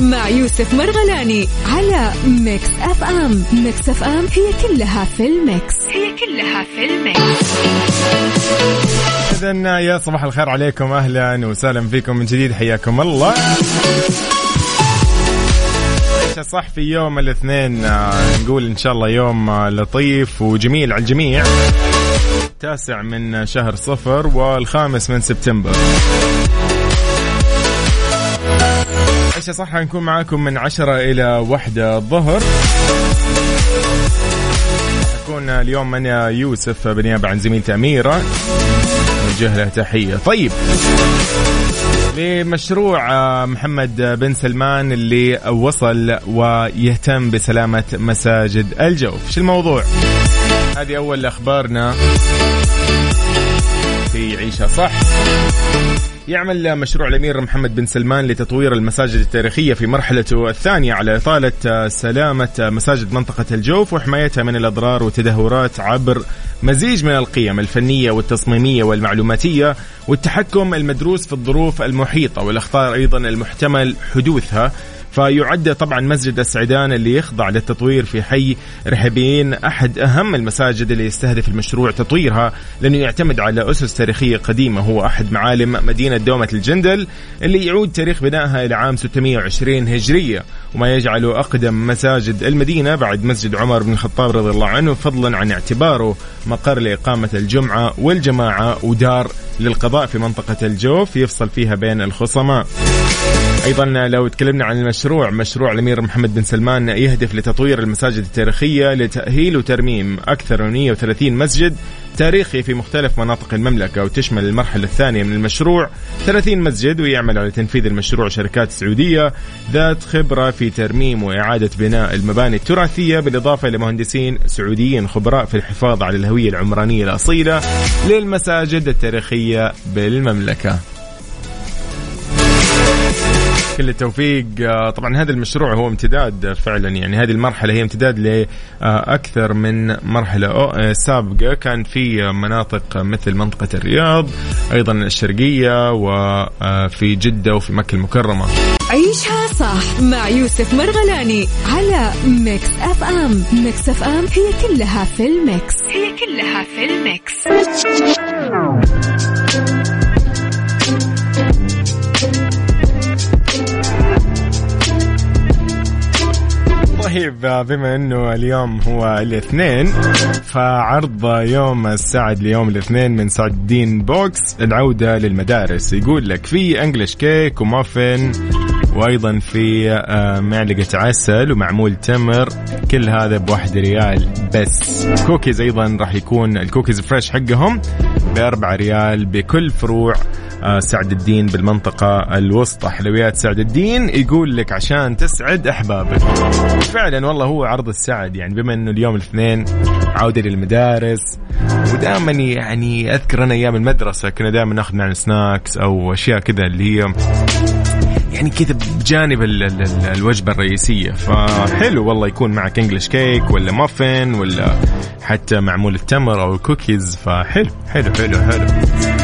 مع يوسف مرغلاني على Mix FM. Mix FM هي كلها في الميكس. هي كلها في الميكس. إذا يا صباح الخير عليكم. أهلا وسهلا فيكم من جديد. حياكم الله. صح في يوم الاثنين؟ آه، نقول إن شاء الله يوم آه، لطيف وجميل على الجميع. التاسع من شهر صفر والخامس من سبتمبر. عشاء صح نكون معاكم من عشرة إلى واحدة الظهر. أكون اليوم أنا يوسف بنيابة عن زميلتي أميرة. نوجه له تحية. طيب. لمشروع آه، محمد بن سلمان اللي وصل ويهتم بسلامة مساجد الجوف. شو الموضوع؟ هذه أول أخبارنا في عيشة صح. يعمل مشروع الأمير محمد بن سلمان لتطوير المساجد التاريخية في مرحلته الثانية على إطالة سلامة مساجد منطقة الجوف وحمايتها من الأضرار والتدهورات عبر مزيج من القيم الفنية والتصميمية والمعلوماتية والتحكم المدروس في الظروف المحيطة والأخطار أيضا المحتمل حدوثها. فيعد طبعا مسجد السعدان اللي يخضع للتطوير في حي رحبين أحد أهم المساجد اللي يستهدف المشروع تطويرها لأنه يعتمد على أسس تاريخية قديمة. هو أحد معالم مدينة دومة الجندل اللي يعود تاريخ بنائها إلى عام 620 هجرية وما يجعله أقدم مساجد المدينة بعد مسجد عمر بن الخطاب رضي الله عنه فضلا عن اعتباره. مقر لإقامة الجمعة والجماعة ودار للقضاء في منطقة الجوف يفصل فيها بين الخصماء. أيضا لو تكلمنا عن المشروع مشروع الأمير محمد بن سلمان يهدف لتطوير المساجد التاريخية لتأهيل وترميم أكثر من 130 مسجد تاريخي في مختلف مناطق المملكة وتشمل المرحلة الثانية من المشروع 30 مسجد ويعمل على تنفيذ المشروع شركات سعودية ذات خبرة في ترميم وإعادة بناء المباني التراثية بالإضافة إلى مهندسين سعوديين خبراء في الحفاظ على الهوية العمرانية الأصيلة للمساجد التاريخية بالمملكة. كل التوفيق. آه، طبعا هذا المشروع هو امتداد فعلا يعني هذه المرحلة هي امتداد لأكثر من مرحلة. آه، سابقة كان في مناطق مثل منطقة الرياض أيضا الشرقية وفي آه، جدة وفي مكة المكرمة. عيشها صح مع يوسف مرغلاني على Mix FM. Mix FM هي كلها في ال Mix. هي كلها في ال Mix. طيب بما إنه اليوم هو الاثنين فعرض يوم السعد ليوم الاثنين من سعد الدين box العودة للمدارس. يقول لك في English cake و muffin وأيضا في آه، معلقة عسل ومعمول تمر كل هذا بواحد ريال بس. كوكيز أيضا راح يكون ال cookies fresh حقهم بأربعة ريال بكل فروع آه، سعد الدين بالمنطقة الوسطى. حلويات سعد الدين يقول لك عشان تسعد أحبابك. فعلا والله هو عرض السعد يعني بما أنه اليوم الاثنين عودة للمدارس ودائما يعني أذكر أنا أيام المدرسة كنا دائما ناخذ معنا snacks أو أشياء كذا اللي هي يعني كذا بجانب ال ال ال الوجبة الرئيسية. فحلو والله يكون معك English cake ولا مافن ولا حتى معمول التمر أو الكوكيز فحلو حلو حلو حلو.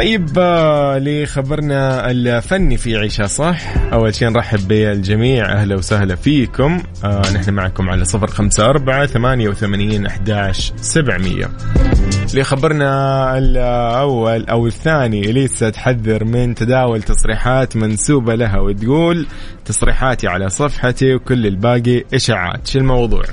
طيب آه، لخبرنا الفني في عيشها صح؟ أول شيء نرحب بالجميع أهلا وسهلا فيكم. آه نحن معكم على صفر خمسة أربعة ثمانية وثمانين أحداش سبعمية. لخبرنا الأول أو الثاني إليسا تحذر من تداول تصريحات منسوبة لها وتقول تصريحاتي على صفحتي وكل الباقي إشاعات. شو الموضوع؟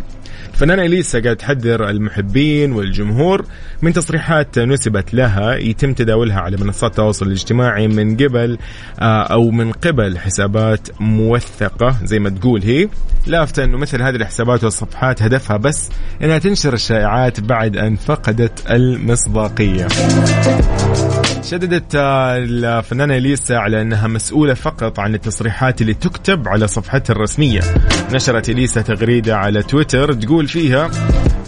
فنانة إليسا قاعد تحذر المحبين والجمهور من تصريحات نسبت لها يتم تداولها على منصات التواصل الاجتماعي من قبل آه، أو من قبل حسابات موثقة زي ما تقول هي. لافتة أنه مثل هذه الحسابات والصفحات هدفها بس أنها تنشر الشائعات بعد أن فقدت المصداقية. شددت آه، الفنانة إليسا على أنها مسؤولة فقط عن التصريحات اللي تكتب على صفحتها الرسمية. نشرت إليسا تغريدة على تويتر تقول فيها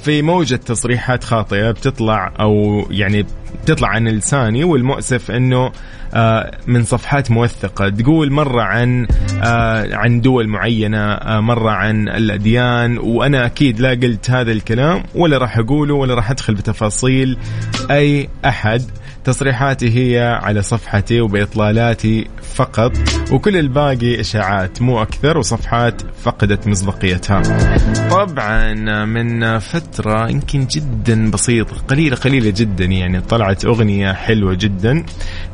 في موجة تصريحات خاطئة بتطلع أو يعني تطلع عن لساني والمؤسف إنه آه، من صفحات موثقة. تقول مرة عن آه، عن دول معينة آه، مرة عن الأديان وأنا أكيد لا قلت هذا الكلام ولا راح أقوله ولا راح أدخل بتفاصيل أي أحد. تصريحاتي هي على صفحتي وبإطلالاتي فقط وكل الباقي إشاعات مو أكثر وصفحات فقدت مصداقيتها. طبعا من فترة يمكن جدا بسيطة قليلة قليلة جدا يعني طلعت أغنية حلوة جدا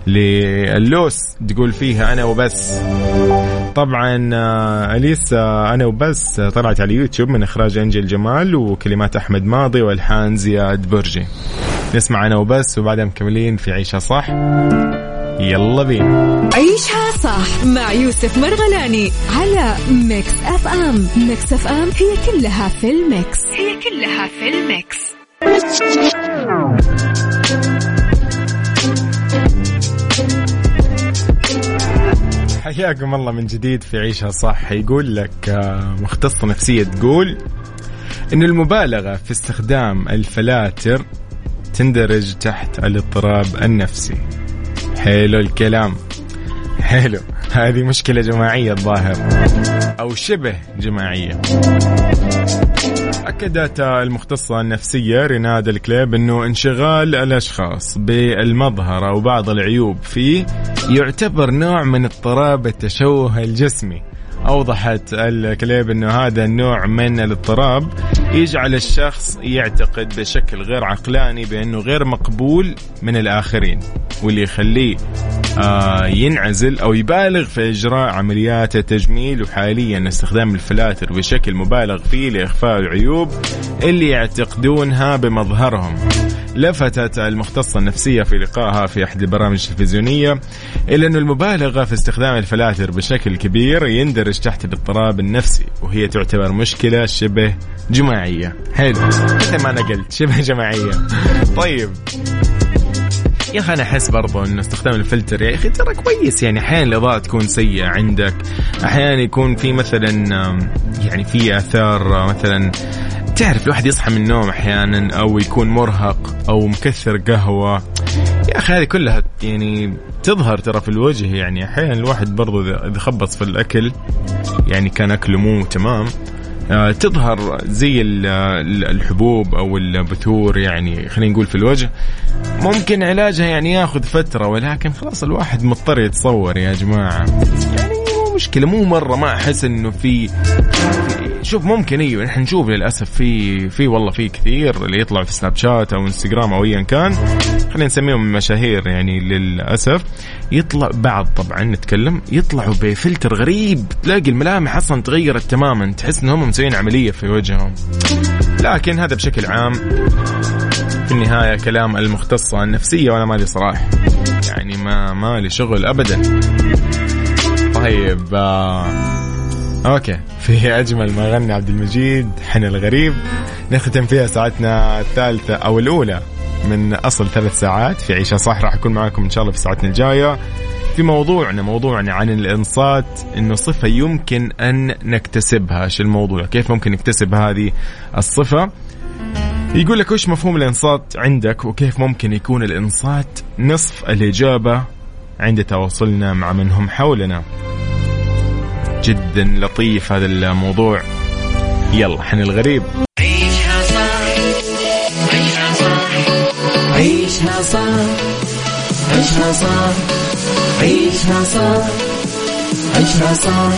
للوس تقول فيها أنا وبس. طبعا آه، أليسا أنا وبس طلعت على يوتيوب من إخراج أنجل جمال وكلمات أحمد ماضي وألحان زياد برجي. نسمع أنا وبس وبعدها مكملين في عيشة صح؟ يلا بينا. عيشها صح مع يوسف مرغلاني على Mix FM. Mix FM هي كلها في ال Mix. هي كلها في ال Mix. حياكم الله من جديد في عيشها صح. يقول لك آه، مختصة نفسية تقول أن المبالغة في استخدام الفلاتر تندرج تحت الاضطراب النفسي. حلو الكلام. حلو. هذه مشكلة جماعية الظاهر. أو شبه جماعية. أكدت المختصة النفسية ريناد الكليب أنه انشغال الأشخاص بالمظهر أو بعض العيوب فيه يعتبر نوع من اضطراب التشوه الجسمي. أوضحت الكليب أنه هذا النوع من الاضطراب يجعل الشخص يعتقد بشكل غير عقلاني بأنه غير مقبول من الآخرين واللي يخليه آه ينعزل أو يبالغ في إجراء عمليات التجميل وحاليا استخدام الفلاتر بشكل مبالغ فيه لإخفاء العيوب اللي يعتقدونها بمظهرهم. لفتت المختصة النفسية في لقائها في أحد البرامج التلفزيونية إلى أن المبالغة في استخدام الفلاتر بشكل كبير يندرج تحت الاضطراب النفسي وهي تعتبر مشكلة شبه جماعية. حلو مثل ما أنا قلت شبه جماعية. طيب. يا أخي أنا أحس برضو انه استخدام الفلتر يا أخي ترى كويس. يعني أحيانا الإضاءة تكون سيئة عندك. أحيانا يكون في مثلا يعني في آثار مثلا تعرف الواحد يصحى من النوم أحيانا أو يكون مرهق أو مكثر قهوة؟ يا أخي هذه كلها يعني تظهر ترى في الوجه يعني. أحيانا الواحد برضو اذا خبص في الأكل يعني كان أكله مو تمام آه، تظهر زي الحبوب أو البثور يعني خلينا نقول في الوجه. ممكن علاجها يعني ياخذ فترة ولكن خلاص الواحد مضطر يتصور يا جماعة. يعني مو مشكلة مو مرة ما أحس إنه في شوف ممكن أيوه نحن نشوف للأسف في في والله في كثير اللي يطلعوا في سناب شات أو انستغرام أو ايا كان. خلينا نسميهم مشاهير يعني للأسف. يطلع بعض طبعا نتكلم. يطلعوا بفلتر غريب. تلاقي الملامح أصلا تغيرت تماما. تحس إنهم مسويين عملية في وجههم. لكن هذا بشكل عام في النهاية كلام المختصه النفسيه وأنا مالي صراحة. يعني ما مالي شغل ابدا. طيب آه أوكي. في أجمل ما غنى عبد المجيد حن الغريب. نختم فيها ساعتنا الثالثة أو الأولى من أصل ثلاث ساعات في عيشة صح راح اكون معاكم إن شاء الله في ساعتنا الجاية. في موضوعنا موضوعنا عن الإنصات إنه صفة يمكن أن نكتسبها. إيش الموضوع؟ كيف ممكن نكتسب هذه الصفة؟ يقول لك وش مفهوم الإنصات عندك؟ وكيف ممكن يكون الإنصات نصف الإجابة عند تواصلنا مع من هم حولنا؟ جدا لطيف هذا الموضوع. يلا حن الغريب. عيشها صح. عيشها صح. عيشها صح. عيشها صح. عيشها صح. عيشها صح.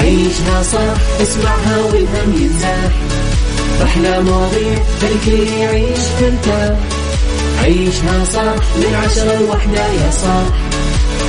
عيشها صح. اسمعها وإلهم ينزاح أحلى مواضيع خلي يعيش ترتاح عيشها صح. من عشرة لوحدة يا صاح.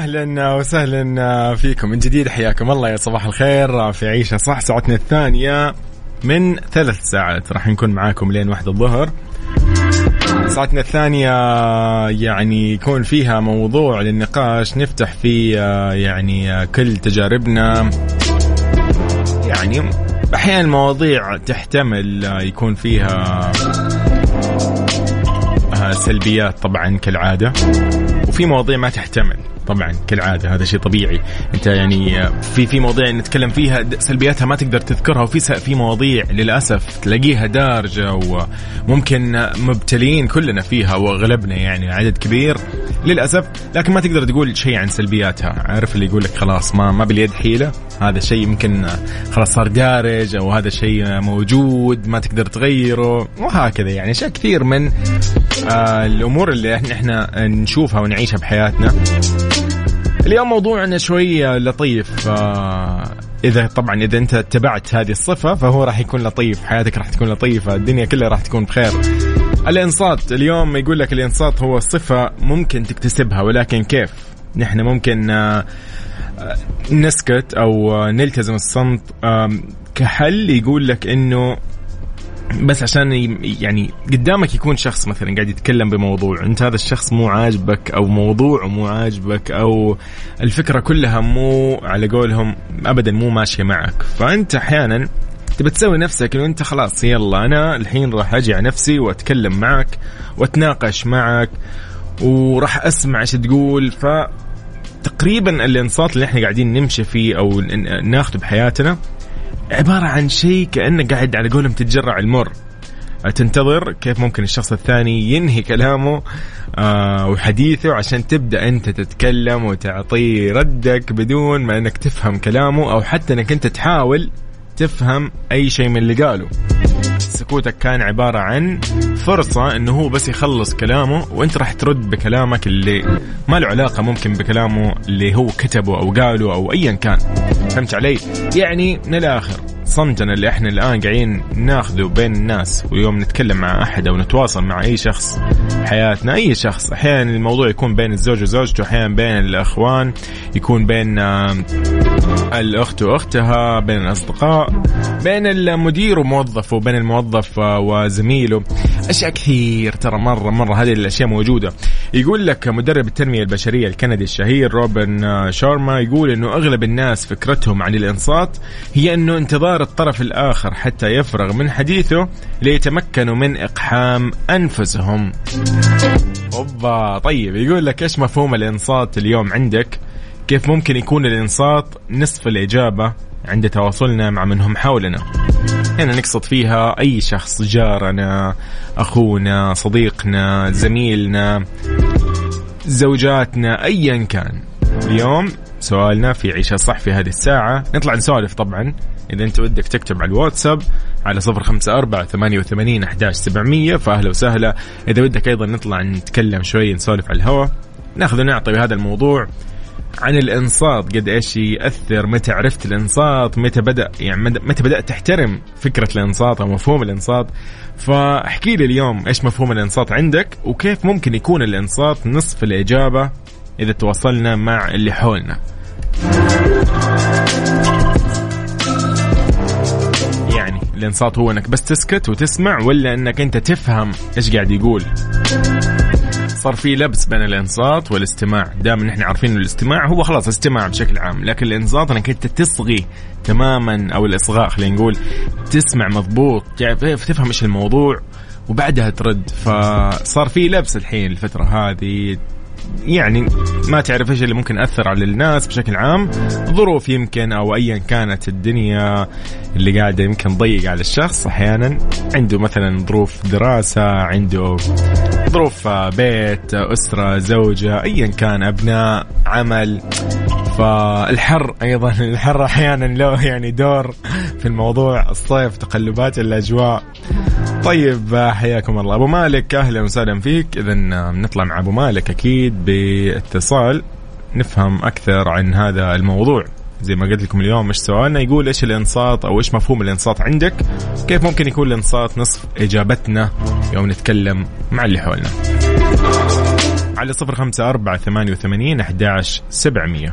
أهلا وسهلا فيكم. من جديد حياكم الله يا صباح الخير. في عيشة صح ساعتنا الثانية من ثلاث ساعات. راح نكون معاكم لين واحد الظهر. ساعتنا الثانية يعني يكون فيها موضوع للنقاش. نفتح فيه يعني كل تجاربنا. يعني أحيانا مواضيع تحتمل يكون فيها سلبيات طبعا كالعادة. وفي مواضيع ما تحتمل. طبعا كالعادة هذا شيء طبيعي. أنت يعني في في مواضيع نتكلم فيها سلبياتها ما تقدر تذكرها وفي في مواضيع للأسف تلاقيها دارجة وممكن مبتلين كلنا فيها واغلبنا يعني عدد كبير للأسف. لكن ما تقدر تقول شيء عن سلبياتها. عارف اللي يقول لك خلاص ما ما باليد حيلة؟ هذا شيء يمكن خلاص صار دارج أو هذا شيء موجود ما تقدر تغيره وهكذا يعني. أشياء كثير من آه الأمور اللي إحنا نشوفها ونعيشها بحياتنا. اليوم موضوعنا شوي لطيف. آه إذا طبعا إذا أنت اتبعت هذه الصفة فهو راح يكون لطيف. حياتك راح تكون لطيفة. الدنيا كلها راح تكون بخير. الإنصات. اليوم يقول لك الإنصات هو صفة ممكن تكتسبها ولكن كيف؟ نحن ممكن آه نسكت أو نلتزم الصمت كحل يقول لك إنه بس عشان يعني قدامك يكون شخص مثلا قاعد يتكلم بموضوع انت هذا الشخص مو عاجبك أو موضوعه مو عاجبك أو الفكرة كلها مو على قولهم ابدا مو ماشية معك. فأنت أحيانا تبي تسوي نفسك إنه أنت خلاص يلا أنا الحين راح أجي على نفسي وأتكلم معك وأتناقش معك وراح أسمع إيش تقول. ف تقريبا الانصات اللي إحنا قاعدين نمشي فيه أو ناخذه بحياتنا عبارة عن شيء كأنك قاعد على قولهم تتجرع المر. تنتظر كيف ممكن الشخص الثاني ينهي كلامه آه وحديثه عشان تبدأ أنت تتكلم وتعطيه ردك بدون ما إنك تفهم كلامه أو حتى إنك أنت تحاول تفهم أي شيء من اللي قاله. سكوتك كان عبارة عن فرصة إنه هو بس يخلص كلامه وأنت راح ترد بكلامك اللي ما له علاقة ممكن بكلامه اللي هو كتبه أو قاله أو ايا كان فهمت علي؟ يعني من الآخر صمتنا اللي إحنا الآن قاعدين ناخذه بين الناس واليوم نتكلم مع أحد أو نتواصل مع أي شخص حياتنا. أي شخص. أحيانا الموضوع يكون بين الزوج وزوجته أحيانا بين الأخوان يكون بين الأخت وأختها بين الأصدقاء بين المدير وموظفه بين الموظف وزميله. أشياء كثير ترى مرة مرة هذه الأشياء موجودة. يقول لك مدرب التنمية البشرية الكندي الشهير روبن شارما يقول إنه أغلب الناس فكرتهم عن الإنصات هي إنه انتظار الطرف الآخر حتى يفرغ من حديثه ليتمكنوا من إقحام أنفسهم. أوبا طيب يقول لك إيش مفهوم الإنصات اليوم عندك؟ كيف ممكن يكون الإنصات نصف الإجابة عند تواصلنا مع من هم حولنا؟ هنا نقصد فيها أي شخص جارنا أخونا صديقنا زميلنا زوجاتنا أيا كان. اليوم سؤالنا في عيشة صح في هذه الساعة. نطلع نسولف طبعا. إذا أنت ودك تكتب على الواتساب على صفر خمسة أربعة ثمانية وثمانين أحداش سبعمية فأهلا وسهلا. إذا ودك أيضا نطلع نتكلم شوي نسولف على الهواء نأخذ ونعطي بهذا الموضوع عن الإنصات. قد إيش يأثر؟ متى عرفت الإنصات؟ متى بدا يعني متى بدأت تحترم فكرة الإنصات أو مفهوم الإنصات؟ فاحكي لي اليوم إيش مفهوم الإنصات عندك وكيف ممكن يكون الإنصات نصف الإجابة إذا تواصلنا مع اللي حولنا. الانصات هو انك بس تسكت وتسمع ولا انك انت تفهم إيش قاعد يقول. صار في لبس بين الانصات والاستماع. دائما نحن عارفين الاستماع هو خلاص استماع بشكل عام لكن الانصات إنك أنت تصغي تماما أو الإصغاء خلينا نقول تسمع مضبوط تعرف تفهم إيش الموضوع وبعدها ترد. فصار في لبس الحين الفترة هذه يعني ما تعرف إيش اللي ممكن اثر على الناس بشكل عام ظروف يمكن أو ايا كانت الدنيا اللي قاعدة يمكن ضيق على الشخص أحيانا عنده مثلا ظروف دراسة عنده ظروف بيت أسرة زوجة ايا كان أبناء عمل. فالحر أيضا الحر أحيانا له يعني دور في الموضوع الصيف تقلبات الأجواء. طيب حياكم الله. أبو مالك أهلا وسهلا فيك. اذا نطلع مع أبو مالك أكيد باتصال نفهم أكثر عن هذا الموضوع. زي ما قلت لكم اليوم إيش سؤالنا؟ يقول إيش الإنصات أو إيش مفهوم الإنصات عندك؟ كيف ممكن يكون الإنصات نصف إجابتنا يوم نتكلم مع اللي حولنا؟ على صفر خمسة أربعة ثمانية وثمانين أحداش سبعمية.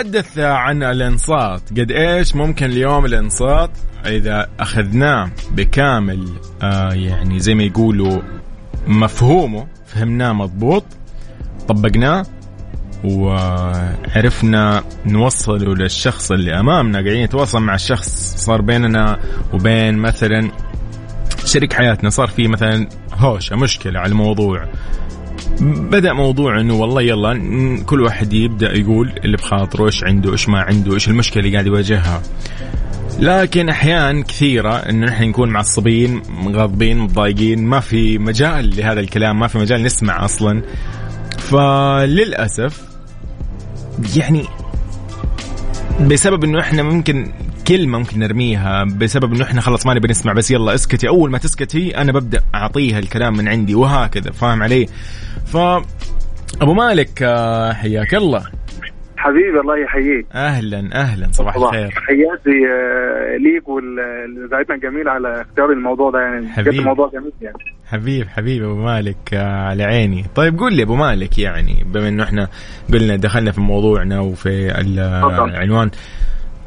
نتحدث عن الانصات. قد إيش ممكن اليوم الانصات إذا أخذناه بكامل آه يعني زي ما يقولوا مفهومه فهمناه مضبوط طبقناه وعرفنا نوصله للشخص اللي أمامنا. قاعدين نتواصل مع الشخص صار بيننا وبين مثلا شريك حياتنا صار في مثلا هوشة مشكلة على الموضوع. بدأ موضوع إنه والله يلا كل واحد يبدأ يقول اللي بخاطره إيش عنده إيش ما عنده إيش المشكلة اللي قاعد يواجهها. لكن أحيان كثيرة انه نحن نكون معصبين غاضبين متضايقين ما في مجال لهذا الكلام ما في مجال نسمع أصلا. فللأسف يعني بسبب إنه إحنا ممكن كلمة ممكن نرميها بسبب إنه إحنا خلص ما نبي نسمع بس يلا اسكتي. أول ما تسكتي أنا ببدأ أعطيها الكلام من عندي وهكذا فاهم علي؟ ف أبو مالك آه، حياك الله. حبيبي الله يحييك. أهلا أهلا صباح الخير. تحياتي آه، ليك والاذاعتنا الجميله على اختيار الموضوع ده يعني حبيبي. الموضوع جميل يعني. حبيب حبيب أبو مالك آه، على عيني. طيب قول لي أبو مالك يعني بما إنه إحنا قلنا دخلنا في موضوعنا وفي العنوان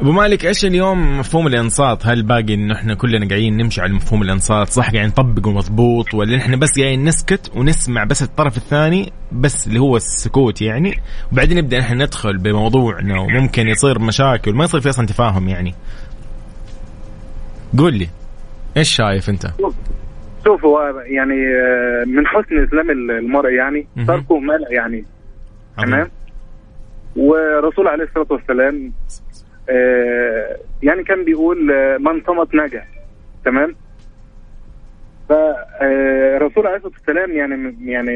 أبو مالك إيش اليوم مفهوم الإنصات؟ هل باقي انه إحنا كلنا قاعدين نمشي على مفهوم الإنصات؟ صح قاعدين نطبقه مضبوط ولا إحنا بس قاعدين نسكت ونسمع بس الطرف الثاني بس اللي هو السكوت يعني؟ وبعدين نبدأ إحنا ندخل بموضوعنا وممكن يصير مشاكل ما يصير في أصلا تفاهم يعني. قول لي إيش شايف أنت؟ شوف هو يعني آه، من حسن إسلام المرء يعني تركه ملأ يعني. تمام؟ ورسول عليه الصلاة والسلام يعني كان بيقول آه، من صمت نجا. تمام؟ فرسول عليه الصلاة والسلام يعني يعني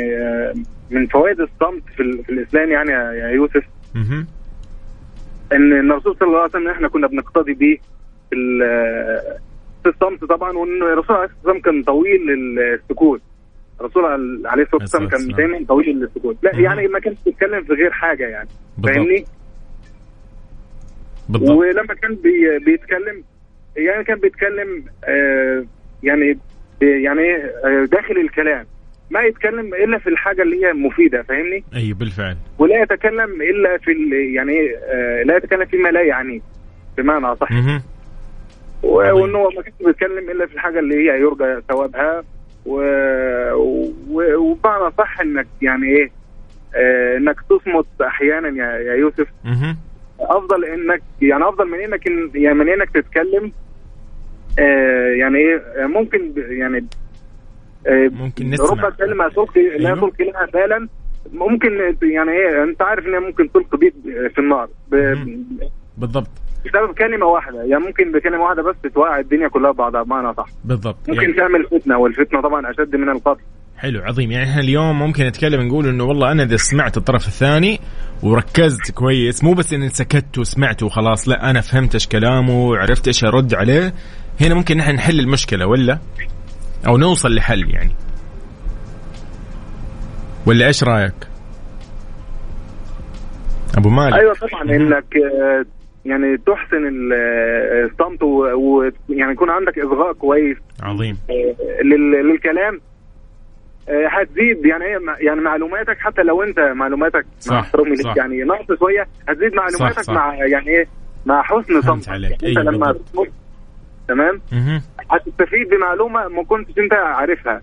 من فوائد الصمت في, في الإسلام يعني يا يوسف إن الرسول صلى الله عليه وسلم إحنا كنا بنقتدي بيه في في الصمت طبعا وإن الرسول عليه الصلاة والسلام كان طويل السكوت الرسول عليه الصلاة والسلام كان دايما طويل السكوت لا يعني ما كانش بيتكلم في غير حاجة يعني. فاهمني؟ بالضبط. ولما كان بي بيتكلم يعني كان بيتكلم آه يعني يعني آه داخل الكلام. ما يتكلم إلا في الحاجة اللي هي مفيدة فاهمني؟ أيوه بالفعل. ولا يتكلم إلا في يعني آه لا يتكلم فيما لا يعنيه بمعنى صح وإنه ما كانش بيتكلم إلا في الحاجة اللي هي يرجى ثوابها. وبمعنى صح إنك يعني إيه آه إنك تصمت أحيانا يا, يا يوسف. أفضل انك يعني أفضل من إنك يعني من إنك تتكلم. آه يعني إيه ممكن يعني آه ممكن نسمع. ربما كلمة تلقي لا أيوه. تلقي لها بالا ممكن يعني إيه أنت عارف إنها ممكن تلقي بيك في النار. بالضبط. بسبب كلمة واحدة. يعني ممكن بكلمة واحدة بس توقع الدنيا كلها بعضها بمعنى صح. بالضبط. ممكن يعني... تعمل فتنة والفتنة طبعا أشد من القتل. حلو عظيم. يعني إحنا اليوم ممكن نتكلم نقول إنه والله أنا إذا سمعت الطرف الثاني وركزت كويس مو بس إني سكت وسمعت وخلاص لا أنا فهمت إيش كلامه وعرفت إيش أرد عليه. هنا ممكن نحن نحل المشكلة ولا؟ أو نوصل لحل يعني. ولا إيش رأيك؟ أبو مالك. أيوه طبعا إنك يعني تحسن الصمت ويعني يكون عندك اصغاء كويس. عظيم. للكلام. آه، هتزيد. يعني إيه؟ يعني معلوماتك حتى لو أنت معلوماتك صح مع احترامي ليك يعني ناقص شوية هتزيد معلوماتك صح. صح. مع يعني إيه؟ مع حسن صمتك. عليك. أنت أيوة لما تمام؟ هتستفيد بمعلومة ما كنتش أنت عارفها.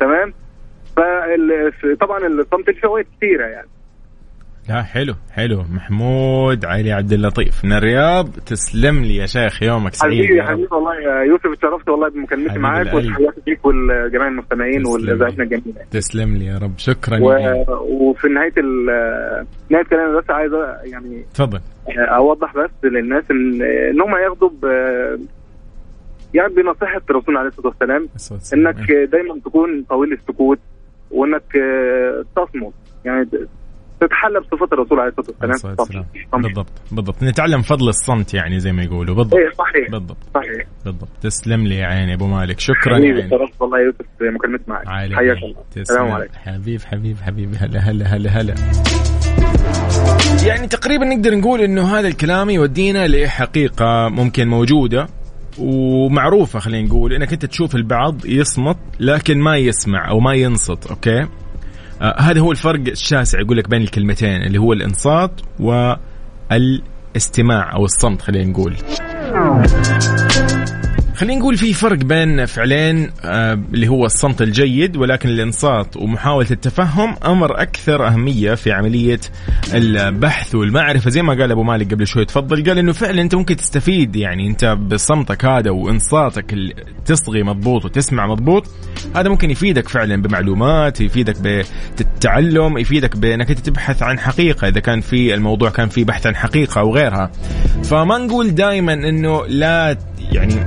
تمام؟ فطبعا الصمت له فوائد كثيره يعني. لا حلو حلو. محمود علي عبد اللطيف من الرياض تسلم لي يا شيخ يومك سعيد. حبيبي حبيبي والله يوسف اتشرفت والله بمكالمتي معاك وتحياتي ليك ولجميع المستمعين والاذاعتنا الجميلة. تسلم لي يا رب. شكرا و... وفي نهاية ال... نهاية كلامي بس عايز يعني تفضل. أوضح بس للناس ان إن هم ياخدوا ب... يعني بنصيحة رسولنا عليه الصلاة والسلام إنك دايما تكون طويل السكوت وإنك تصمت يعني تتحلى بصفات الرسول عليه الصلاة والسلام. بالضبط بالضبط. نتعلم فضل الصمت يعني زي ما يقولوا. بالضبط. إيه صحيح. بالضبط. صحيح. بالضبط. تسلم لي يا عيني أبو مالك. شكرا حبيبي شرفت والله يوسف مكالمتي معك. حياك الله. السلام عليكم. حبيب حبيب حبيبي هلا هلا هلا هلا. يعني تقريبا نقدر نقول إنه هذا الكلام يودينا لحقيقة ممكن موجودة ومعروفة خلينا نقول. إنك أنت تشوف البعض يصمت لكن ما يسمع أو ما ينصت أوكي؟ آه هذا هو الفرق الشاسع يقول لك بين الكلمتين اللي هو الانصات والإستماع أو الصمت خلينا نقول. خلينا نقول في فرق بين فعلين آه اللي هو الصمت الجيد ولكن الانصات ومحاولة التفهم أمر أكثر أهمية في عملية البحث والمعرفة. زي ما قال أبو مالك قبل شوي تفضل قال إنه فعلا أنت ممكن تستفيد يعني أنت بصمتك هذا وإنصاتك تصغي مضبوط وتسمع مضبوط هذا ممكن يفيدك فعلا بمعلومات يفيدك بالتعلم يفيدك بأنك أنت تبحث عن حقيقة. إذا كان في الموضوع كان في بحث عن حقيقة أو غيرها. فما نقول دائما إنه لا يعني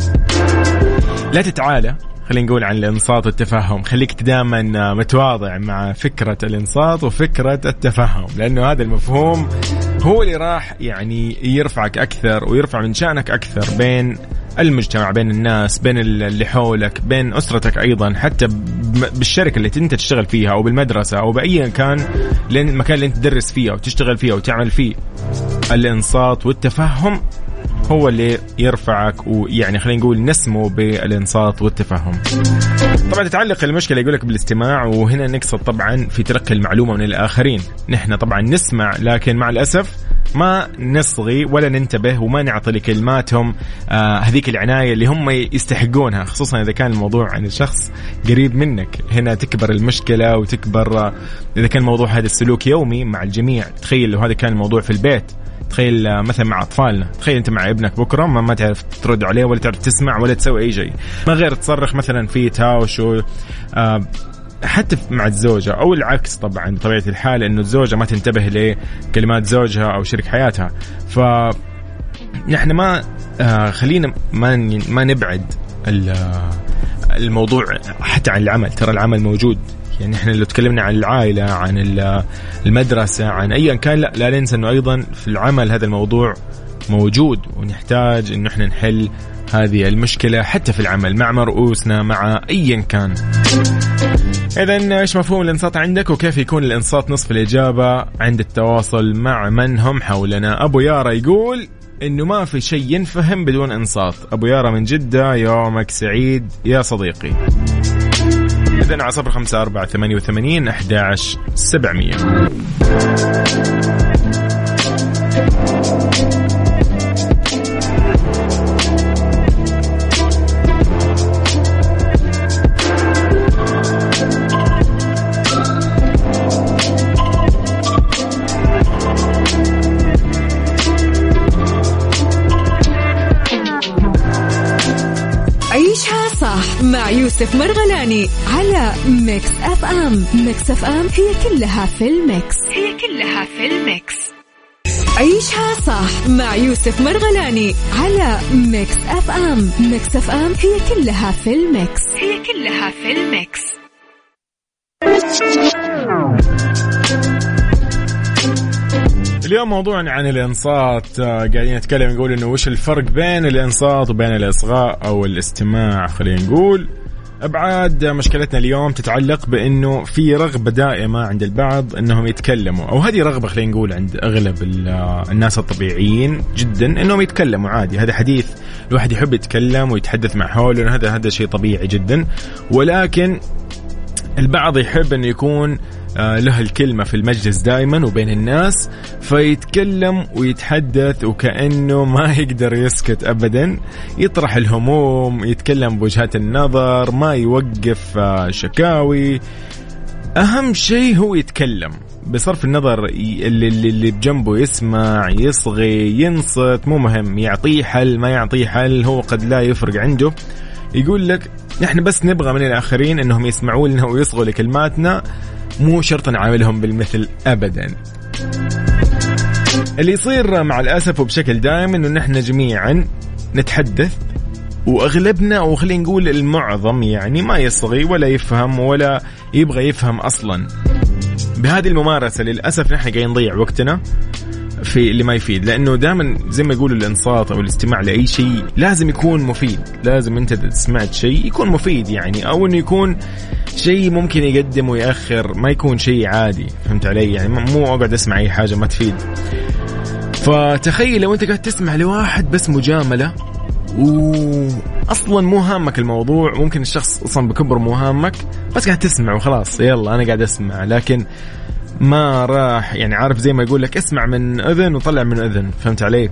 لا تتعالى خلينا نقول عن الانصات والتفهم خليك دائما متواضع مع فكرة الانصات وفكرة التفهم لأنه هذا المفهوم هو اللي راح يعني يرفعك أكثر ويرفع من شأنك أكثر بين المجتمع بين الناس بين اللي حولك بين أسرتك أيضا حتى بالشركة اللي أنت تشتغل فيها أو بالمدرسة أو باي كان المكان اللي أنت تدرس فيه أو تشتغل فيه أو تعمل فيه. الانصات والتفهم هو اللي يرفعك ويعني خلينا نقول نسمو بالانصات والتفهم. طبعا تتعلق المشكلة يقول لك بالاستماع وهنا نقصد طبعا في تلقي المعلومة من الآخرين، نحن طبعا نسمع لكن مع الأسف ما نصغي ولا ننتبه وما نعطي لكلماتهم آه هذيك العناية اللي هم يستحقونها خصوصا إذا كان الموضوع عن شخص قريب منك. هنا تكبر المشكلة وتكبر آه إذا كان الموضوع هذا السلوك يومي مع الجميع. تخيل لو هذا كان الموضوع في البيت. تخيل مثلا مع أطفالنا تخيل أنت مع ابنك بكرة ما, ما تعرف ترد عليه ولا تعرف تسمع ولا تسوي أي شيء. ما غير تصرخ مثلا في تهاوش آه حتى مع الزوجة أو العكس طبعا بطبيعة الحال أنه الزوجة ما تنتبه لكلمات زوجها أو شريك حياتها. ف نحن ما آه خلينا ما ما نبعد الموضوع حتى عن العمل ترى العمل موجود. يعني إحنا لو تكلمنا عن العائلة عن المدرسة عن ايا كان لا لا ننسى إنه أيضا في العمل هذا الموضوع موجود ونحتاج إنه إحنا نحل هذه المشكلة حتى في العمل مع مرؤوسنا مع ايا كان. اذا إيش مفهوم الإنصات عندك؟ وكيف يكون الإنصات نصف الإجابة عند التواصل مع من هم حولنا؟ أبو يارا يقول إنه ما في شيء ينفهم بدون إنصات. أبو يارا من جدة يومك سعيد يا صديقي. إذا على صفر خمسة أربعة ثمانية وثمانين أحد سبعمية. يوسف مرغلاني على Mix FM. Mix FM هي كلها في ال Mix. هي كلها في ال Mix. عيشها صح مع يوسف مرغلاني على Mix FM. Mix FM هي كلها في ال Mix. هي كلها في ال Mix. اليوم موضوعنا عن الإنصات. آه، قاعدين نتكلم نقول إنه وش الفرق بين الإنصات وبين الإصغاء أو الاستماع خلينا نقول. أبعاد مشكلتنا اليوم تتعلق بإنه في رغبة دائمة عند البعض إنهم يتكلموا أو هذه رغبة خلينا نقول عند أغلب الناس الطبيعيين جدا إنهم يتكلموا عادي. هذا حديث الواحد يحب يتكلم ويتحدث مع حوله هذا هذا شيء طبيعي جدا. ولكن البعض يحب إنه يكون له الكلمة في المجلس دائما وبين الناس فيتكلم ويتحدث وكأنه ما يقدر يسكت أبدا. يطرح الهموم يتكلم بوجهات النظر ما يوقف آه، شكاوي. أهم شيء هو يتكلم. بصرف النظر اللي, اللي بجنبه يسمع يصغي ينصت مو مهم يعطيه حل ما يعطيه حل هو قد لا يفرق عنده. يقول لك نحن بس نبغى من الآخرين أنهم يسمعوا لنا ويصغوا لكلماتنا مو شرط نعاملهم بالمثل ابدا. اللي يصير مع الأسف وبشكل دائم إنه نحن جميعا نتحدث وأغلبنا أو خلينا نقول المعظم يعني ما يصغي ولا يفهم ولا يبغى يفهم أصلا. بهذه الممارسة للأسف نحن قاعدين نضيع وقتنا. في اللي ما يفيد. لأنه دائما زي ما يقولوا الانصات أو الاستماع لأي شيء لازم يكون مفيد. لازم أنت إذا سمعت شيء يكون مفيد يعني. أو إنه يكون شيء ممكن يقدم ويأخر ما يكون شيء عادي. فهمت علي؟ يعني مو أقعد أسمع أي حاجة ما تفيد. فتخيل لو أنت قاعد تسمع لواحد بس مجاملة واصلا مو هامك الموضوع. ممكن الشخص أصلا بكبر مو هامك بس قاعد تسمع وخلاص. يلا أنا قاعد أسمع. لكن ما راح يعني عارف زي ما يقول لك اسمع من إذن وطلع من إذن. فهمت علي؟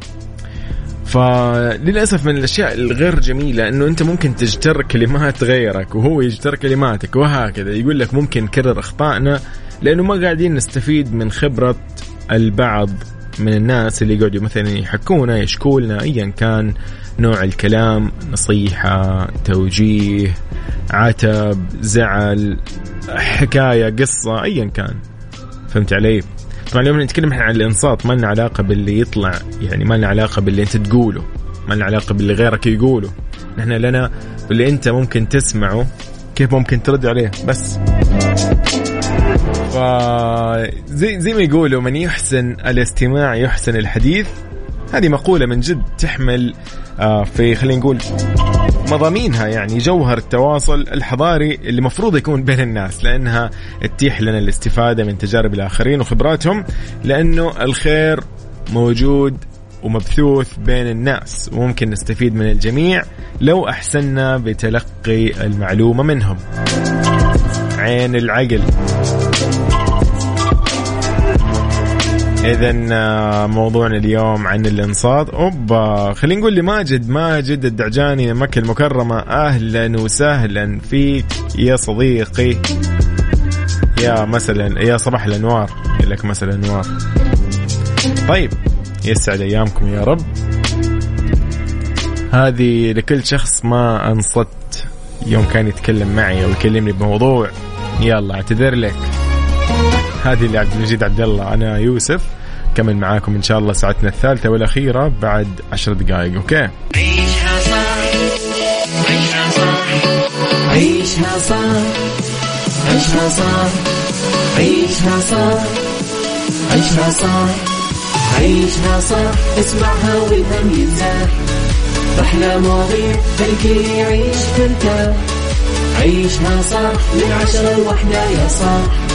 فللاسف من الأشياء الغير جميلة إنه أنت ممكن تجتر كلمات غيرك وهو يجتر كلماتك وهكذا. يقول لك ممكن نكرر أخطائنا لأنه ما قاعدين نستفيد من خبرة البعض من الناس اللي يقعدوا مثلا يحكونا يشكولنا ايا كان نوع الكلام نصيحة توجيه عتب زعل حكاية قصة ايا كان. فهمت علي؟ طبعا اليوم نتكلم إحنا عن الانصات ما لنا علاقة باللي يطلع يعني ما لنا علاقة باللي أنت تقوله ما لنا علاقة باللي غيرك يقوله نحن لنا باللي أنت ممكن تسمعه كيف ممكن ترد عليه بس ف زي زي ما يقولوا من يحسن الاستماع يحسن الحديث هذه مقولة من جد تحمل آه، في خلينا نقول مضامينها يعني جوهر التواصل الحضاري اللي مفروض يكون بين الناس لأنها تتيح لنا الاستفادة من تجارب الآخرين وخبراتهم لأنه الخير موجود ومبثوث بين الناس وممكن نستفيد من الجميع لو احسنا بتلقي المعلومة منهم. عين العقل. اذا آه، موضوعنا اليوم عن الانصات. أوبا خلينا نقول لماجد. ماجد الدعجاني مكة المكرمة. أهلا وسهلا فيك يا صديقي. يا مثلا يا صباح الأنوار. لك مثلا انوار طيب يسعد أيامكم يا رب. هذه لكل شخص ما أنصت. يوم كان يتكلم معي أو يكلمني بموضوع يلا اعتذر لك. هذه اللي عبد المجيد عبد الله أنا يوسف. كمل معاكم إن شاء الله ساعتنا الثالثة والأخيرة بعد عشر دقائق أوكي؟ عيشها صح. عيشها صح. عيشها صح. عيشها صح. عيشها صح. عيشها صح. عيشها صح. اسمعها والهم ينزاح أحلى مواضيع الكل يعيش ترتاح عيشها صح. من عشرة لوحدة يا صاح.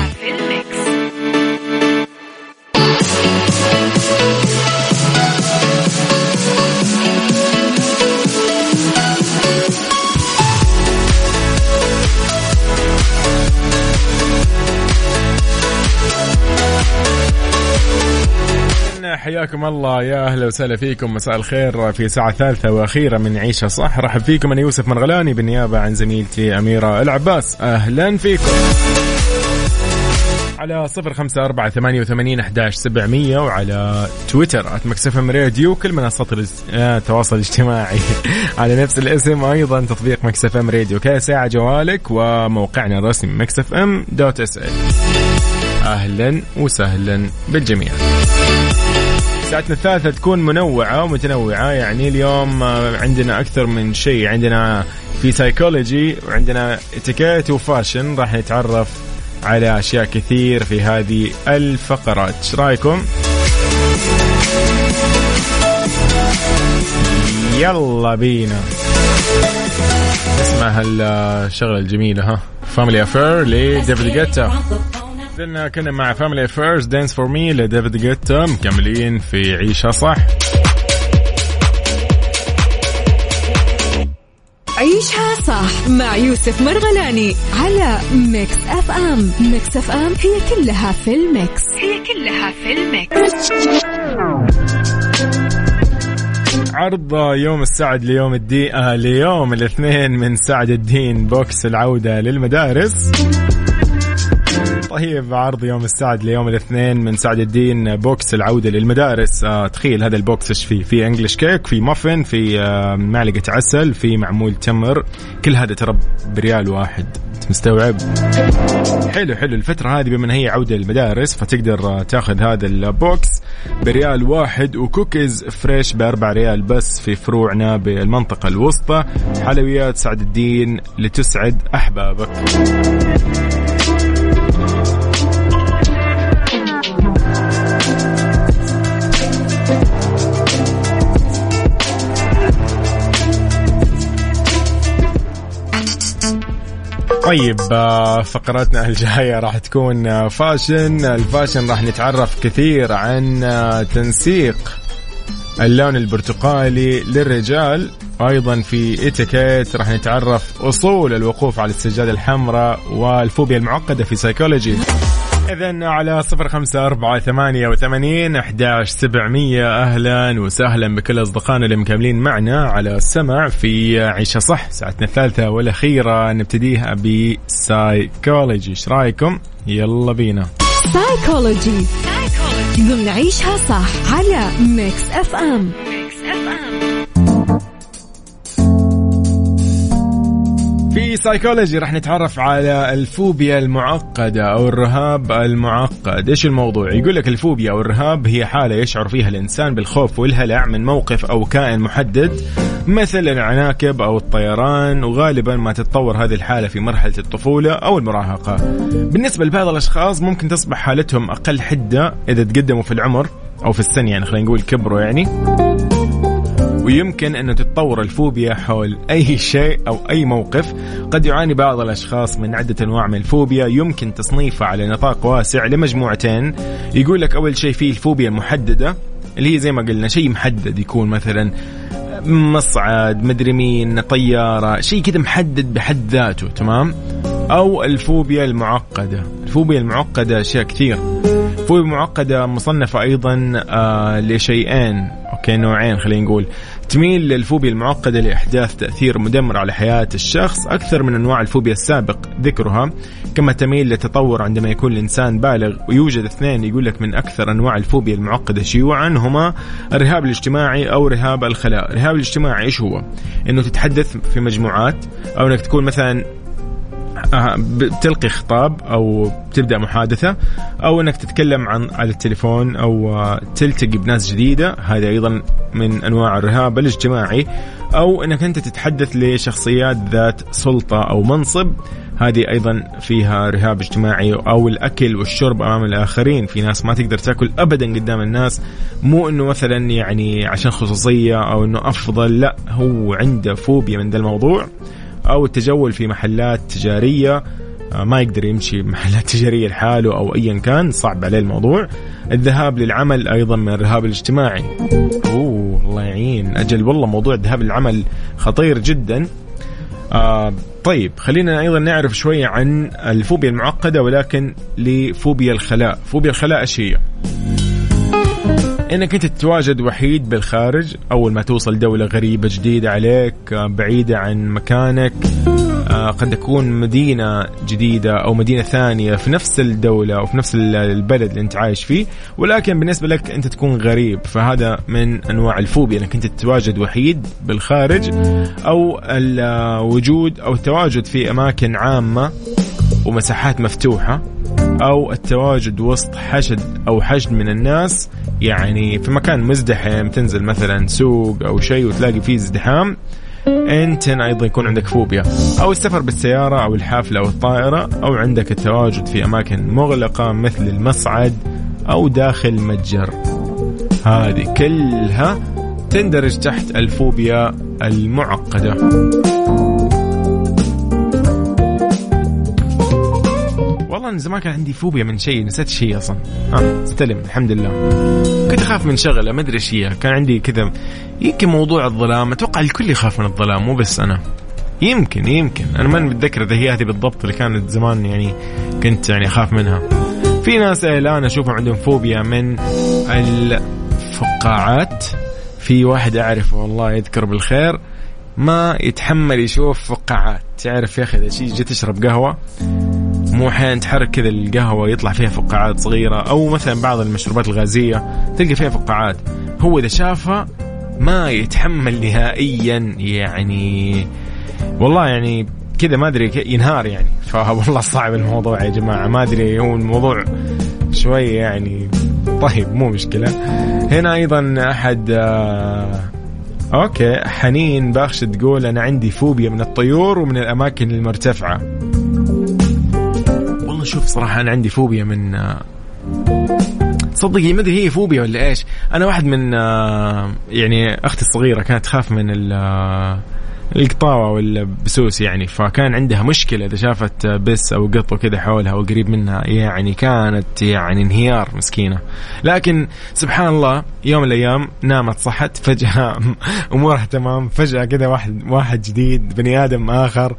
حياكم الله يا أهلا وسهلا فيكم. مساء الخير في ساعة ثالثة وأخيرة من عيشها صح. رحب فيكم أنا يوسف مرغلاني بالنيابة عن زميلتي أميرة العباس. أهلا فيكم. على صفر خمسة أربعة ثمانية وثمانين أحداش سبعمية وعلى تويتر at Mix FM Radio. كل منصات التواصل الاجتماعي على نفس الاسم. أيضا تطبيق Mix FM Radio. كذا ساعة جوالك وموقعنا الرسمي Mix FM dot SA أهلا وسهلا بالجميع. ساعتنا الثالثة تكون منوعة ومتنوعة يعني اليوم عندنا أكثر من شيء. عندنا في سايكولوجي وعندنا اتيكيت وفاشن راح نتعرف على أشياء كثير في هذه الفقرات. إيش رأيكم؟ يلا بينا. اسمع هالشغلة الجميلة ها. Family Affair ل David Guetta. زلنا كنا مع Family Affair Dance for Me ل David Guetta مكملين في عيشها صح. عيشها صح مع يوسف مرغلاني على Mix FM Mix FM هي كلها في ال Mix. هي كلها في ال Mix. عرض يوم السعد ليوم الدين آه ليوم الاثنين من سعد الدين box العودة للمدارس. طيب عرض يوم السعد ليوم الاثنين من سعد الدين box العودة للمدارس. آه تخيل هذا ال box إيش فيه؟ في English cake في مافن في آه معلقة عسل في معمول تمر. كل هذا ترى بريال واحد. مستوعب؟ حلو حلو. الفترة هذه بما هي عودة للمدارس فتقدر تاخذ هذا ال box بريال واحد و cookies fresh بأربع ريال بس في فروعنا بالمنطقة الوسطى. حلويات سعد الدين لتسعد أحبابك. طيب آه، فقراتنا الجاية راح تكون آه، fashion. ال fashion راح نتعرف كثير عن آه، تنسيق اللون البرتقالي للرجال. وأيضا في اتيكيت راح نتعرف أصول الوقوف على السجادة الحمراء والفوبيا المعقدة في سيكولوجي إذا على صفر خمسة أربعة ثمانية وثمانين أحداش سبعمية. أهلا وسهلا بكل أصدقائنا اللي مكملين معنا على السمع في عيشة صح ساعتنا الثالثة والأخيرة. نبتديها بسايكولوجي. إيش رأيكم؟ يلا بينا. سايكولوجي. ضمن عيشها صح على Mix FM. Mix FM. في سايكولوجي راح نتعرف على الفوبيا المعقدة أو الرهاب المعقد. إيش الموضوع؟ يقول لك الفوبيا أو الرهاب هي حالة يشعر فيها الإنسان بالخوف والهلع من موقف أو كائن محدد مثل العناكب أو الطيران وغالبا ما تتطور هذه الحالة في مرحلة الطفولة أو المراهقة. بالنسبة لبعض الأشخاص ممكن تصبح حالتهم أقل حدة إذا تقدموا في العمر أو في السن يعني خلينا نقول كبروا يعني. ويمكن أن تتطور الفوبيا حول أي شيء أو أي موقف. قد يعاني بعض الأشخاص من عدة أنواع من الفوبيا. يمكن تصنيفها على نطاق واسع لمجموعتين. يقول لك أول شيء فيه الفوبيا المحددة اللي هي زي ما قلنا شيء محدد يكون مثلا مصعد مدري مين طيارة شيء كذا محدد بحد ذاته تمام؟ أو الفوبيا المعقدة. الفوبيا المعقدة أشياء كثير. فوبيا معقدة مصنفة أيضا آه لشيئين. أوكي نوعين خلينا نقول تميل للفوبيا المعقدة لإحداث تأثير مدمر على حياة الشخص أكثر من أنواع الفوبيا السابق ذكرها كما تميل للتطور عندما يكون الإنسان بالغ ويوجد اثنين يقول لك من أكثر أنواع الفوبيا المعقدة شيوعا هما الرهاب الاجتماعي أو رهاب الخلاء الرهاب الاجتماعي إيش هو؟ أنه تتحدث في مجموعات أو أنك تكون مثلا بتلقي خطاب أو تبدأ محادثة أو إنك تتكلم عن على التليفون أو آه، تلتقي بناس جديدة. هذا أيضا من أنواع الرهاب الاجتماعي. أو إنك أنت تتحدث لشخصيات ذات سلطة أو منصب. هذه أيضا فيها رهاب اجتماعي أو الأكل والشرب أمام الآخرين. في ناس ما تقدر تأكل ابدا قدام الناس. مو إنه مثلا يعني عشان خصوصية أو إنه أفضل لا هو عنده فوبيا من ذا الموضوع. أو التجول في محلات تجارية آه، ما يقدر يمشي محلات تجارية لحاله أو ايا كان صعب عليه الموضوع. الذهاب للعمل أيضا من الرهاب الاجتماعي. أوه الله يعين. أجل والله موضوع الذهاب للعمل خطير جدا. آه طيب خلينا أيضا نعرف شوية عن الفوبيا المعقدة ولكن لفوبيا الخلاء. فوبيا الخلاء إيش هي؟ إنك أنت تتواجد وحيد بالخارج أول ما توصل دولة غريبة جديدة عليك آه، بعيدة عن مكانك آه، قد تكون مدينة جديدة أو مدينة ثانية في نفس الدولة أو في نفس البلد اللي أنت عايش فيه ولكن بالنسبة لك أنت تكون غريب. فهذا من أنواع الفوبيا أنك أنت تتواجد وحيد بالخارج أو الوجود أو التواجد في أماكن عامة ومساحات مفتوحة. أو التواجد وسط حشد أو حشد من الناس يعني في مكان مزدحم تنزل مثلا سوق أو شيء وتلاقي فيه ازدحام انت أيضا يكون عندك فوبيا. أو السفر بالسيارة أو الحافلة أو الطائرة أو عندك التواجد في أماكن مغلقة مثل المصعد أو داخل متجر. هذه كلها تندرج تحت الفوبيا المعقدة. من زمان كان عندي فوبيا من شيء نسيت شيء أصلا. ها استلم الحمد لله كنت أخاف من شغلة ما أدري إيش هي. كان عندي كذا يمكن موضوع الظلام أتوقع الكل يخاف من الظلام مو بس أنا. يمكن يمكن. أنا ما متذكر إذا هي هذه بالضبط اللي كانت زمان يعني كنت يعني أخاف منها. في ناس الآن أشوفهم عندهم فوبيا من الفقاعات. في واحد اعرفه والله يذكر بالخير ما يتحمل يشوف فقاعات. تعرف يا أخي إذا جيت تشرب قهوة مو أحيانا تحرك كذا القهوة يطلع فيها فقاعات صغيرة أو مثلا بعض المشروبات الغازية تلقى فيها فقاعات. هو إذا شافها ما يتحمل نهائيا يعني والله يعني كذا ما أدري ينهار يعني. فوالله صعب الموضوع يا جماعة ما أدري هو الموضوع شوي يعني طيب مو مشكلة. هنا أيضا أحد آه أوكي حنين باخش تقول أنا عندي فوبيا من الطيور ومن الأماكن المرتفعة. شوف صراحة أنا عندي فوبيا من آه صدقي ما أدري هي فوبيا ولا إيش. أنا واحد من يعني أختي الصغيرة كانت تخاف من القطاوة والبسوس يعني فكان عندها مشكلة إذا شافت بس أو قط وكذا حولها أو قريب منها يعني كانت يعني انهيار مسكينة. لكن سبحان الله يوم من الأيام نامت صحت فجأة أمورها تمام فجأة كذا واحد واحد جديد بني آدم آخر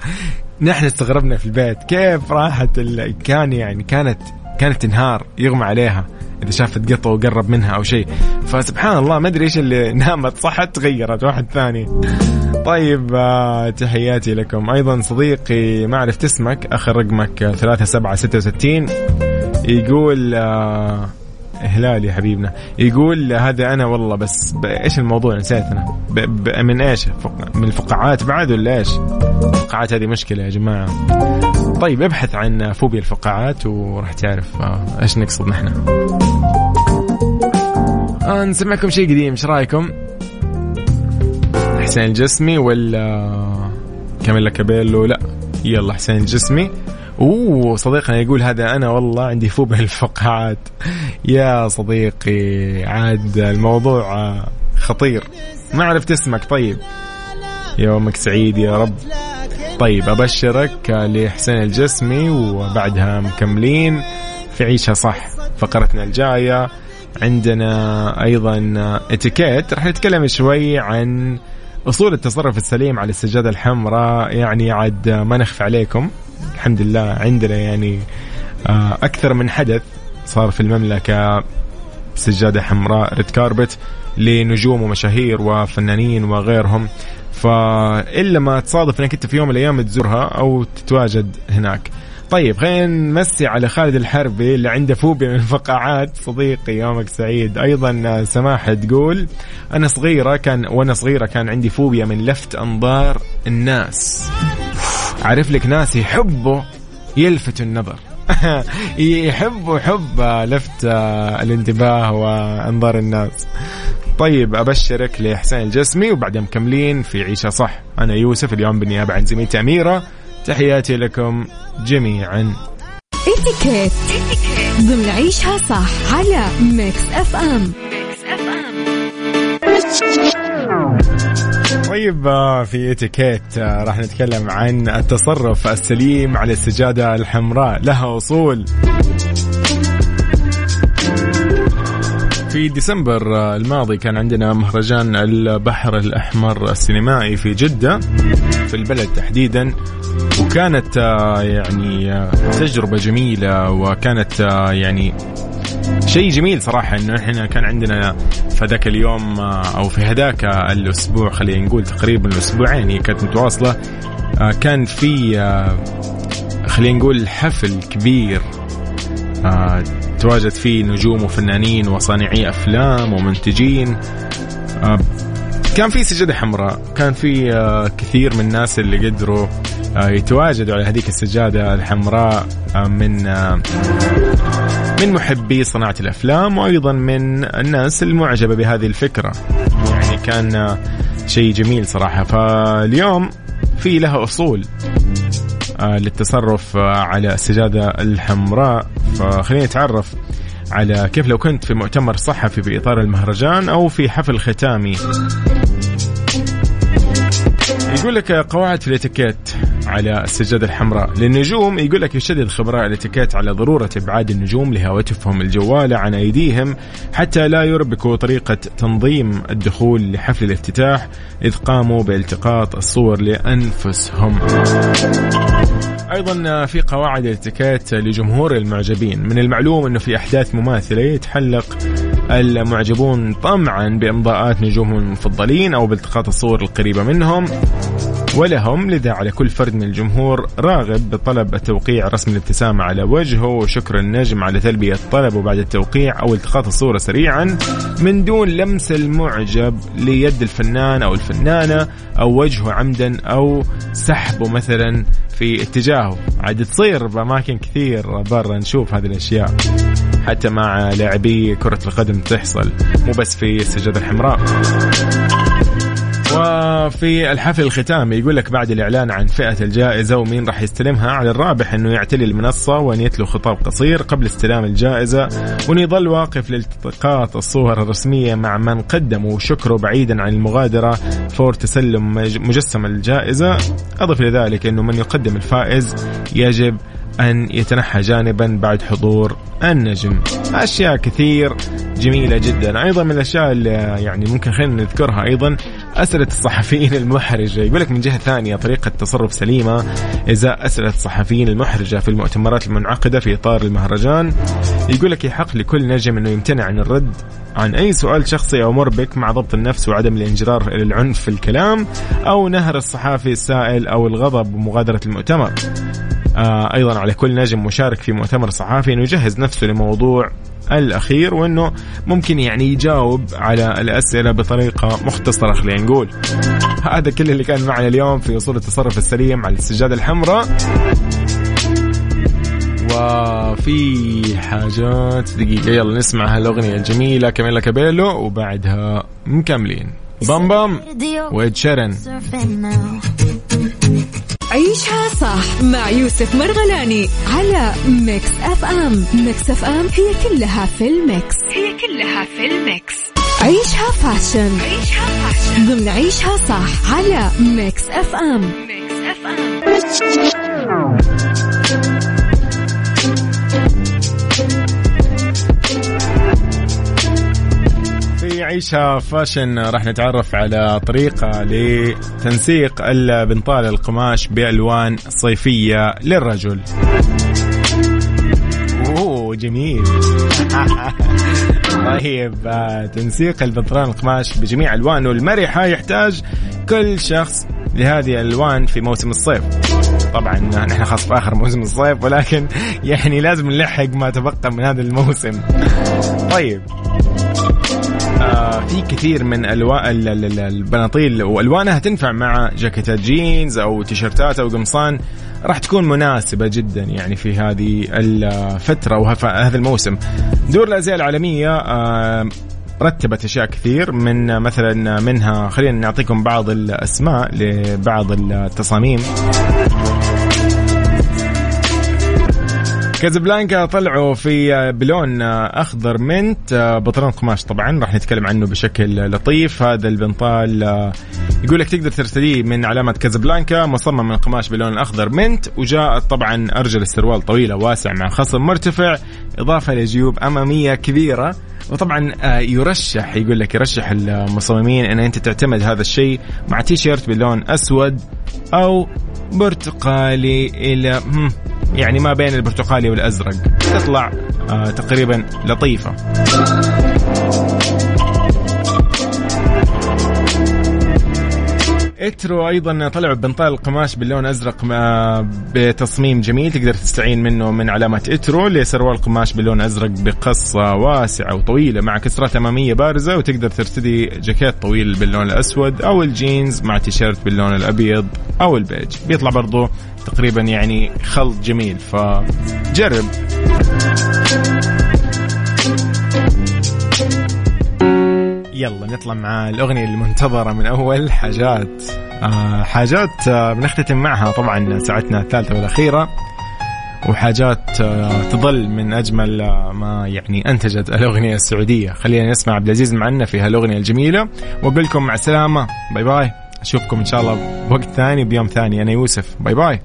نحن استغربنا في البيت كيف راحت كان يعني كانت كانت تنهار يغمى عليها إذا شافت قطة وقرب منها أو شيء. فسبحان الله ما أدري إيش اللي نامت صحت تغيرت واحد ثاني. طيب آه تحياتي لكم. أيضا صديقي ما عرفت اسمك اخر رقمك 3766 يقول آه هلال يا حبيبنا. يقول هذا أنا والله بس إيش الموضوع نسيت أنا من إيش؟ من الفقاعات بعد ولا إيش؟ الفقاعات هذه مشكلة يا جماعة. طيب ابحث عن فوبيا الفقاعات وراح تعرف آه، إيش نقصد نحن. آه نسمعكم شيء قديم إيش رأيكم؟ حسين الجسمي ولا كاميلا كابيلو؟ لا يلا حسين الجسمي. أوه صديقنا يقول هذا أنا والله عندي فوبيا الفقاعات. يا صديقي عاد الموضوع خطير. ما عرفت اسمك طيب. يومك سعيد يا رب. طيب أبشرك لحسين الجسمي وبعدها مكملين في عيشها صح. فقرتنا الجاية عندنا أيضا اتيكيت. راح نتكلم شوي عن أصول التصرف السليم على السجادة الحمراء يعني عاد ما نخفى عليكم. الحمد لله عندنا يعني آه، أكثر من حدث صار في المملكة. سجادة حمراء ريد كاربت لنجوم ومشاهير وفنانين وغيرهم. فإلا ما تصادف إنك أنت في يوم من الأيام تزورها أو تتواجد هناك. طيب خلينا نمسي على خالد الحربي اللي عنده فوبيا من الفقاعات. صديقي يومك سعيد. أيضا سماحه تقول أنا صغيرة كان وأنا صغيرة كان عندي فوبيا من لفت أنظار الناس. عارف لك ناس يحبوا يلفتوا النظر. يحبوا حب لفت الانتباه وأنظار الناس. طيب أبشرك لحسين الجسمي وبعدين مكملين في عيشة صح. أنا يوسف اليوم بالنيابة عن زميلتي أميرة. تحياتي لكم جميعا. إتيكيت. ضمن عيشها صح على Mix FM. طيب آه، في إتيكيت آه، راح نتكلم عن التصرف السليم على السجادة الحمراء. لها أصول. في ديسمبر آه، الماضي كان عندنا مهرجان البحر الأحمر السينمائي في جدة في البلد تحديدا. وكانت يعني تجربة جميلة وكانت يعني شيء جميل صراحة إنه إحنا كان عندنا في هذاك اليوم أو في هذاك الأسبوع خلينا نقول تقريبا أسبوعين هي كانت متواصلة آه، كان في آه، خلينا نقول حفل كبير آه، تواجد فيه نجوم وفنانين وصانعي أفلام ومنتجين كان في سجادة حمراء. كان في كثير من الناس اللي قدروا يتواجدوا على هذيك السجادة الحمراء من من محبي صناعة الأفلام وأيضا من الناس المعجبة بهذه الفكرة. يعني كان شيء جميل صراحة. فاليوم في لها أصول آه، للتصرف على السجادة الحمراء. فخلينا نتعرف على كيف لو كنت في مؤتمر صحفي بإطار المهرجان أو في حفل ختامي. يقول لك قواعد في الإتيكيت. على السجادة الحمراء. للنجوم يقول لك يشدد خبراء الاتيكيت على ضرورة إبعاد النجوم لهواتفهم الجوالة عن أيديهم حتى لا يربكوا طريقة تنظيم الدخول لحفل الافتتاح إذ قاموا بالتقاط الصور لأنفسهم. أيضا في قواعد الاتيكيت لجمهور المعجبين. من المعلوم إنه في أحداث مماثلة يتحلق المعجبون طمعا بإمضاءات نجومهم المفضلين أو بالتقاط الصور القريبة منهم. ولهم لذا على كل فرد من الجمهور راغب بطلب التوقيع رسم الابتسامة على وجهه وشكر النجم على تلبية طلبه بعد التوقيع أو التقاط الصورة سريعا من دون لمس المعجب ليد الفنان أو الفنانة أو وجهه عمدا أو سحبه مثلا في اتجاهه. عاد تصير بأماكن كثير برا نشوف هذه الأشياء. حتى مع لاعبي كرة القدم تحصل مو بس في السجادة الحمراء. وفي الحفل الختامي يقول لك بعد الإعلان عن فئة الجائزة ومين راح يستلمها على الرابح أنه يعتلي المنصة وأن يتلو خطاب قصير قبل استلام الجائزة وأن يظل واقف لالتقاط الصور الرسمية مع من قدموا شكره بعيدا عن المغادرة فور تسلم مجسم الجائزة. أضف لذلك أنه من يقدم الفائز يجب أن يتنحى جانبا بعد حضور النجم. أشياء كثير جميلة جدا. أيضا من الأشياء اللي يعني ممكن خلينا نذكرها أيضا أسئلة الصحفيين المحرجة. يقول لك من جهة ثانية طريقة تصرف سليمة. إزاء أسئلة الصحفيين المحرجة في المؤتمرات المنعقدة في إطار المهرجان يقول لك يحق لكل نجم أنه يمتنع عن الرد عن أي سؤال شخصي أو مربك مع ضبط النفس وعدم الانجرار إلى العنف في الكلام أو نهر الصحافي السائل أو الغضب ومغادرة المؤتمر. آه أيضا على كل نجم مشارك في مؤتمر صحافي انه يجهز نفسه لموضوع الأخير وإنه ممكن يعني يجاوب على الأسئلة بطريقة مختصرة خلينا نقول. هذا كل اللي كان معنا اليوم في أصول التصرف السليم على السجاده الحمراء. وفي حاجات دقيقة يلا نسمع هالأغنية الجميلة Camila Cabello وبعدها مكملين. Bam Bam و Ed Sheeran. عيشها صح مع يوسف مرغلاني على Mix FM. Mix FM هي كلها في ال mix. هي كلها في ال mix. عيشها fashion. عيشها fashion. ضمن عيشها صح على Mix FM. Mix F M. عيشها fashion. راح نتعرف على طريقة لتنسيق البنطال القماش بألوان صيفية للرجل. أوه جميل. طيب تنسيق البنطلون القماش بجميع ألوانه. المرحة يحتاج كل شخص لهذه الألوان في موسم الصيف. طبعا نحن خاص في آخر موسم الصيف ولكن يعني لازم نلحق ما تبقى من هذا الموسم. طيب. آه في كثير من الوان البناطيل وألوانها تنفع مع جاكيتات جينز أو تيشرتات أو قمصان. راح تكون مناسبة جدا يعني في هذه الفترة وهذا الموسم. دور الأزياء العالمية آه رتبت أشياء كثير من مثلا منها خلينا نعطيكم بعض الأسماء لبعض التصاميم. كازابلانكا طلعوا في بلون أخضر منت بطلون قماش طبعا. راح نتكلم عنه بشكل لطيف. هذا البنطال يقول لك تقدر ترتديه من علامة كازابلانكا مصمم من قماش بلون الاخضر منت وجاء طبعا أرجل السروال طويلة واسع مع خصم مرتفع إضافة لجيوب أمامية كبيرة. وطبعا يرشح يقول لك يرشح المصممين إن أنت تعتمد هذا الشيء مع تي شيرت بلون أسود أو برتقالي إلى يعني ما بين البرتقالي والأزرق تطلع آه تقريبا لطيفة. Etro أيضا طلعوا بنطال القماش باللون أزرق بتصميم جميل تقدر تستعين منه من علامه Etro لسروال قماش باللون أزرق بقصة واسعة وطويلة مع كسرات أمامية بارزة وتقدر ترتدي جاكيت طويل باللون الأسود أو الجينز مع تيشيرت باللون الأبيض أو البيج. بيطلع برضو تقريبا يعني خلط جميل فجرب. يلا نطلع مع الأغنية المنتظرة من أول حاجات. آه حاجات آه بنختتم معها طبعا ساعتنا الثالثة والأخيرة وحاجات آه تظل من أجمل آه ما يعني أنتجت الأغنية السعودية. خلينا نسمع عبد العزيز معنا في هالأغنية الجميلة وأقول لكم مع السلامة. Bye bye. أشوفكم إن شاء الله بوقت ثاني بيوم ثاني. أنا يوسف. Bye bye.